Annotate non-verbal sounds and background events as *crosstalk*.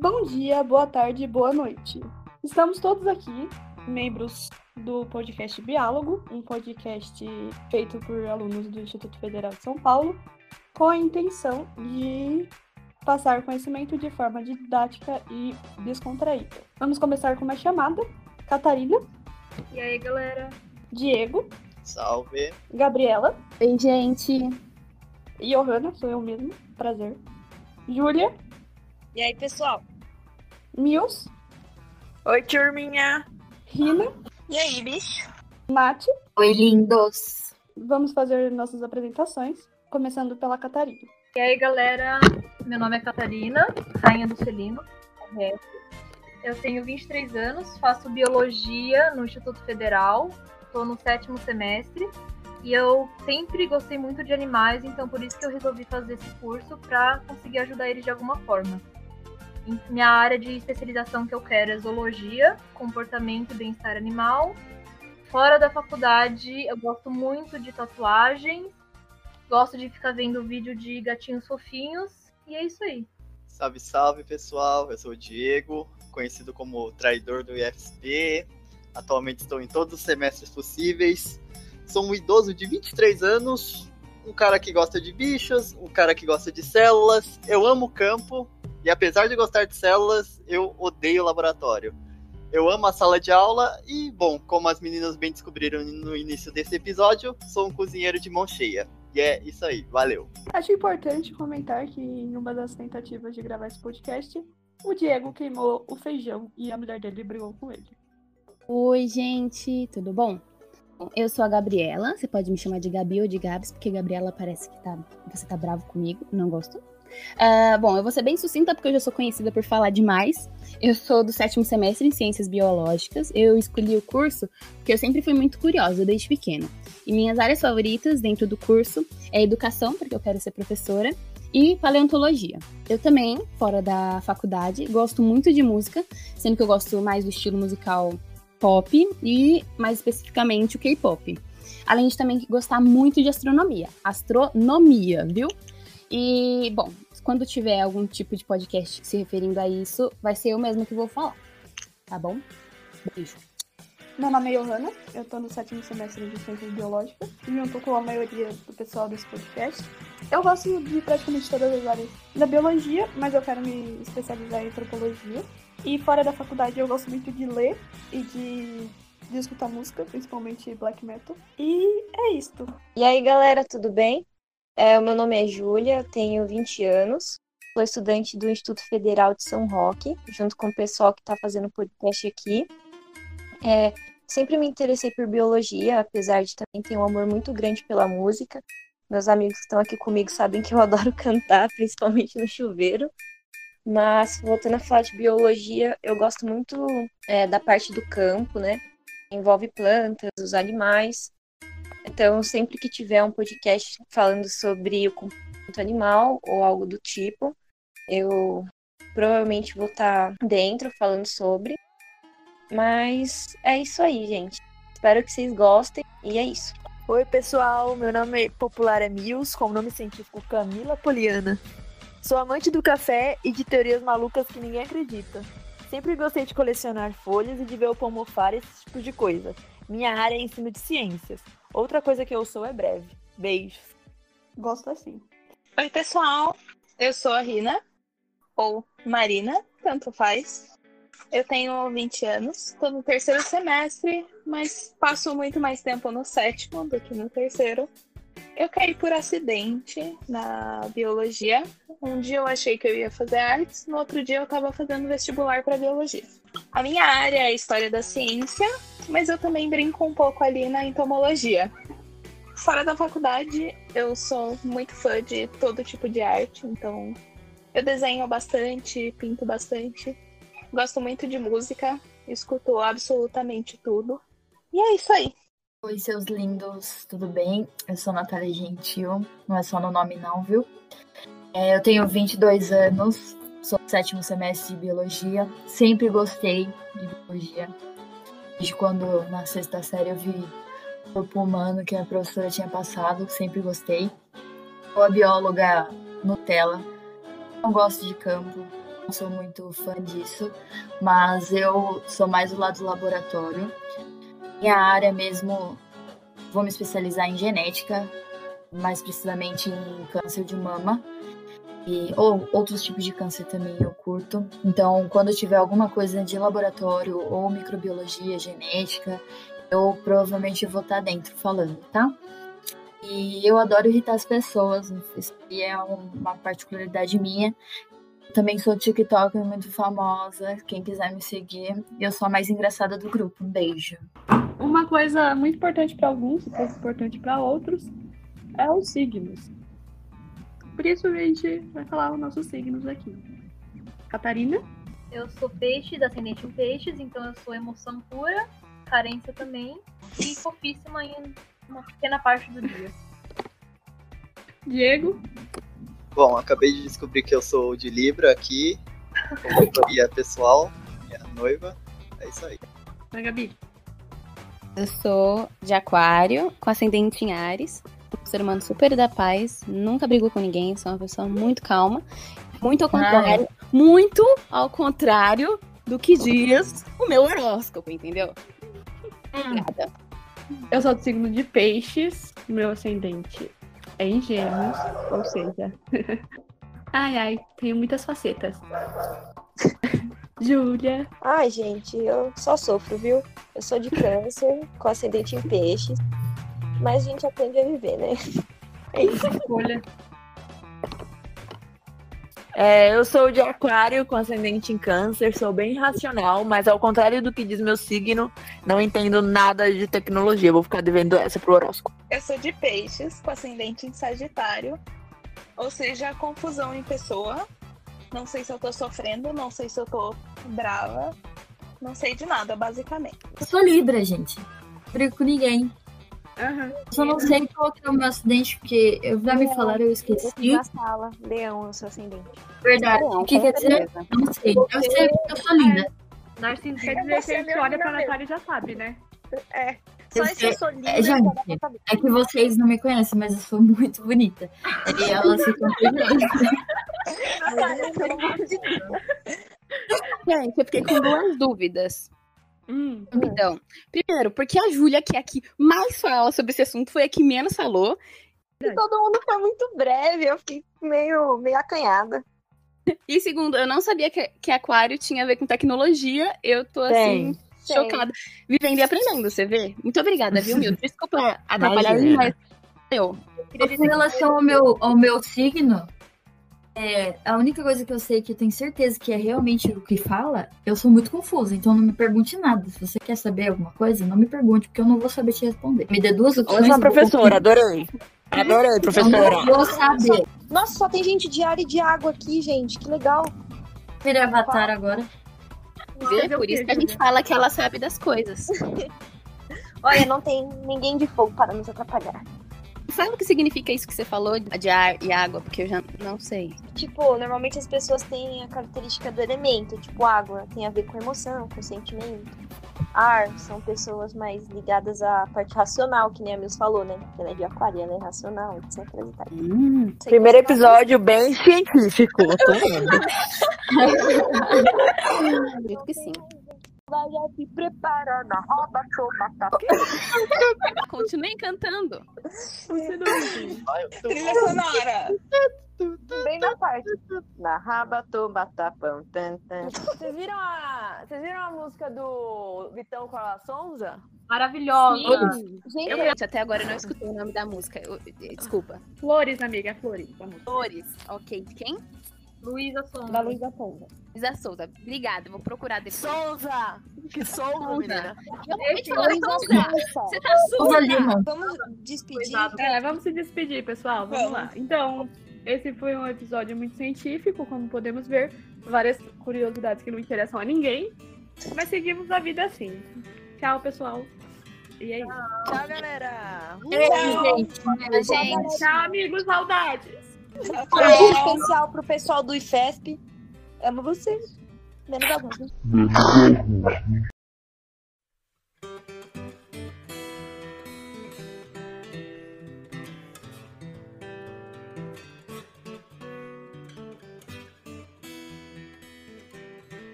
Bom dia, boa tarde, boa noite. Estamos todos aqui, membros do podcast Biálogo, um podcast feito por alunos do Instituto Federal de São Paulo, com a intenção de passar conhecimento de forma didática e descontraída. Vamos começar com uma chamada. Catarina. E aí, galera? Diego. Salve. Gabriela. Oi, gente. Johanna, sou eu mesmo. Prazer. Júlia. E aí, pessoal? Mils. Oi, turminha. Rina. E aí, bicho? Nath. Oi, lindos. Vamos fazer nossas apresentações, começando pela Catarina. E aí, galera? Meu nome é Catarina, rainha do Celino. Eu tenho 23 anos, faço biologia no Instituto Federal, estou no sétimo semestre. E eu sempre gostei muito de animais, então por isso que eu resolvi fazer esse curso para conseguir ajudar eles de alguma forma. Minha área de especialização que eu quero é zoologia, comportamento e bem-estar animal. Fora da faculdade, eu gosto muito de tatuagens, gosto de ficar vendo vídeo de gatinhos fofinhos, e é isso aí. Salve, salve pessoal, eu sou o Diego, conhecido como traidor do IFSP. Atualmente estou em todos os semestres possíveis. Sou um idoso de 23 anos, um cara que gosta de bichos, um cara que gosta de células. Eu amo campo, e apesar de gostar de células, eu odeio o laboratório. Eu amo a sala de aula e, bom, como as meninas bem descobriram no início desse episódio, sou um cozinheiro de mão cheia. E é isso aí, valeu. Acho importante comentar que em uma das tentativas de gravar esse podcast, o Diego queimou o feijão e a mulher dele brigou com ele. Oi, gente, tudo bom? Eu sou a Gabriela, você pode me chamar de Gabi ou de Gabs, porque Gabriela parece que tá, você tá bravo comigo, não gosto. Uh, bom, eu vou ser bem sucinta porque eu já sou conhecida por falar demais. Eu sou do sétimo semestre em Ciências Biológicas. Eu escolhi o curso porque eu sempre fui muito curiosa desde pequena. E minhas áreas favoritas dentro do curso é educação, porque eu quero ser professora, e paleontologia. Eu também, fora da faculdade, gosto muito de música, sendo que eu gosto mais do estilo musical pop e, mais especificamente, o K-pop. Além de também gostar muito de astronomia. Astronomia, viu? E, bom, quando tiver algum tipo de podcast se referindo a isso, vai ser eu mesma que vou falar. Tá bom? Beijo. Meu nome é Johanna, eu tô no sétimo semestre de Ciências Biológicas, junto com a maioria do pessoal desse podcast. Eu gosto de praticamente todas as áreas da biologia, mas eu quero me especializar em antropologia. E fora da faculdade eu gosto muito de ler e de, de escutar música, principalmente black metal. E é isto. E aí, galera, tudo bem? É, o meu nome é Júlia, tenho 20 anos, sou estudante do Instituto Federal de São Roque, junto com o pessoal que está fazendo podcast aqui. É, sempre me interessei por biologia, apesar de também ter um amor muito grande pela música. Meus amigos que estão aqui comigo sabem que eu *laughs* adoro cantar, principalmente no chuveiro. Mas, voltando a falar de biologia, eu gosto muito é, da parte do campo, né? Envolve plantas, os animais. Então, sempre que tiver um podcast falando sobre o comportamento animal ou algo do tipo, eu provavelmente vou estar dentro falando sobre. Mas é isso aí, gente. Espero que vocês gostem e é isso. Oi, pessoal. Meu nome popular é Mills, com o nome científico Camila Poliana. Sou amante do café e de teorias malucas que ninguém acredita. Sempre gostei de colecionar folhas e de ver o pomofar esse tipo de coisa. Minha área é ensino de ciências. Outra coisa que eu sou é breve. Beijos. Gosto assim. Oi, pessoal. Eu sou a Rina, ou Marina, tanto faz. Eu tenho 20 anos, estou no terceiro semestre, mas passo muito mais tempo no sétimo do que no terceiro. Eu caí por acidente na biologia. Um dia eu achei que eu ia fazer artes, no outro dia eu estava fazendo vestibular para biologia. A minha área é história da ciência, mas eu também brinco um pouco ali na entomologia. Fora da faculdade, eu sou muito fã de todo tipo de arte, então eu desenho bastante, pinto bastante. Gosto muito de música, escuto absolutamente tudo. E é isso aí. Oi, seus lindos, tudo bem? Eu sou Natália Gentil, não é só no nome não, viu? É, eu tenho 22 anos, sou sétimo semestre de Biologia, sempre gostei de Biologia. Desde quando na sexta série eu vi o corpo humano que a professora tinha passado, sempre gostei. Sou a bióloga Nutella, não gosto de campo, não sou muito fã disso, mas eu sou mais do lado do laboratório. Minha área mesmo, vou me especializar em genética, mais precisamente em câncer de mama. E, ou outros tipos de câncer também eu curto. Então, quando tiver alguma coisa de laboratório ou microbiologia, genética, eu provavelmente vou estar dentro falando, tá? E eu adoro irritar as pessoas, isso é uma particularidade minha. Também sou TikToker muito famosa, quem quiser me seguir. Eu sou a mais engraçada do grupo. Um beijo. Uma coisa muito importante para alguns, pouco importante para outros, é os signos. Por isso a gente vai falar os nossos signos aqui. Catarina? Eu sou peixe, da ascendente em peixes, então eu sou emoção pura, carência também, e fofíssima em uma pequena parte do dia. Diego? Bom, acabei de descobrir que eu sou de Libra aqui, consultoria pessoal, minha noiva. É isso aí. A Gabi? Eu sou de Aquário, com ascendente em Ares. Um ser humano super da paz, nunca brigo com ninguém, sou uma pessoa muito calma. Muito ao contrário, muito ao contrário do que diz o meu horóscopo, entendeu? Obrigada. Eu sou do signo de peixes, meu ascendente é em gêmeos, ou seja. *laughs* ai, ai, tenho muitas facetas. *laughs* Júlia. Ai, gente, eu só sofro, viu? Eu sou de câncer, com ascendente em peixes. Mas a gente aprende a viver, né? *laughs* É isso. Escolha. É, eu sou de aquário com ascendente em câncer, sou bem racional, mas ao contrário do que diz meu signo, não entendo nada de tecnologia. Vou ficar devendo essa pro horóscopo. Eu sou de peixes, com ascendente em Sagitário. Ou seja, confusão em pessoa. Não sei se eu tô sofrendo, não sei se eu tô brava. Não sei de nada, basicamente. Eu sou Libra, gente. Brigo com ninguém. Eu só não sei qual que é o meu acidente, porque eu já me falaram, eu esqueci. Na sala, leão, eu sou ascendente. Verdade. Não, O que quer dizer? Não sei. Eu sei porque eu sou linda. Narcisista. Quer dizer que Você a é gente olha pra. Natália e já sabe, né? É. Só Eu isso sei- eu sou linda. É, gente, é que vocês não me conhecem, mas eu sou muito bonita. E elas amor de Deus. Gente, eu fiquei com duas dúvidas. Hum. Então, primeiro, porque a Júlia, que é a que mais fala sobre esse assunto, foi a que menos falou. E todo mundo foi muito breve, eu fiquei meio, meio acanhada. E segundo, eu não sabia que, que aquário tinha a ver com tecnologia. Eu tô assim, Tem. chocada. Vivendo e aprendendo, você vê? Muito obrigada, viu, Mil? *laughs* Desculpa atrapalhar, mas eu. Com relação ao meu, ao meu signo, é, a única coisa que eu sei que eu tenho certeza que é realmente o que fala, eu sou muito confusa, então não me pergunte nada. Se você quer saber alguma coisa, não me pergunte, porque eu não vou saber te responder. Me dê duas opções. Eu vou professora, adorei. Adorei, Eu professora. não vou saber. Nossa, só tem gente de ar e de água aqui, gente. Que legal. Virei avatar agora. Vê? Por isso que a gente fala que ela sabe das coisas. *laughs* Olha, não tem ninguém de fogo para nos atrapalhar. Fala o que significa isso que você falou de ar e água, porque eu já não sei. Tipo, normalmente as pessoas têm a característica do elemento. Tipo, água tem a ver com emoção, com sentimento. Ar são pessoas mais ligadas à parte racional, que nem a Mills falou, né? Porque ela é de aquário, ela é racional, etc. e tal. Hum. Primeiro que- episódio bem científico. Acredito *laughs* que sim. Vai já se preparando, roda, chama, tá. *laughs* Continuem cantando. Você não Trilha sonora. Bem na parte. Na raba, toma, tapão, tan, tan. Vocês viram a, vocês viram a música do Vitão com a Sonza? Maravilhosa. Gente, Eu, até agora eu não escutei o nome da música. Eu- eh, desculpa. Flores, amiga, é Flores. Vamos. Flores. Ok. De quem? Luísa Sonza. Da Luísa Ponga. Isa Souza. Obrigada. Vou procurar depois. Souza! Que Souza, menina. Eu acabei de falar Luísa Souza. Você tá Souza surda? Lima. Vamos despedir. Cuidado. É, vamos se despedir, pessoal. Vamos, Vamos. lá. Então, esse foi um episódio muito científico, como podemos ver. Várias curiosidades que não interessam a ninguém. Mas seguimos a vida assim. Tchau, pessoal. E é isso. Tchau, galera. Gente. Olha, gente. Tchau, amigos. Saudades. Um beijo especial pro pessoal do IFESP. Amo vocês. Menos alguns. né?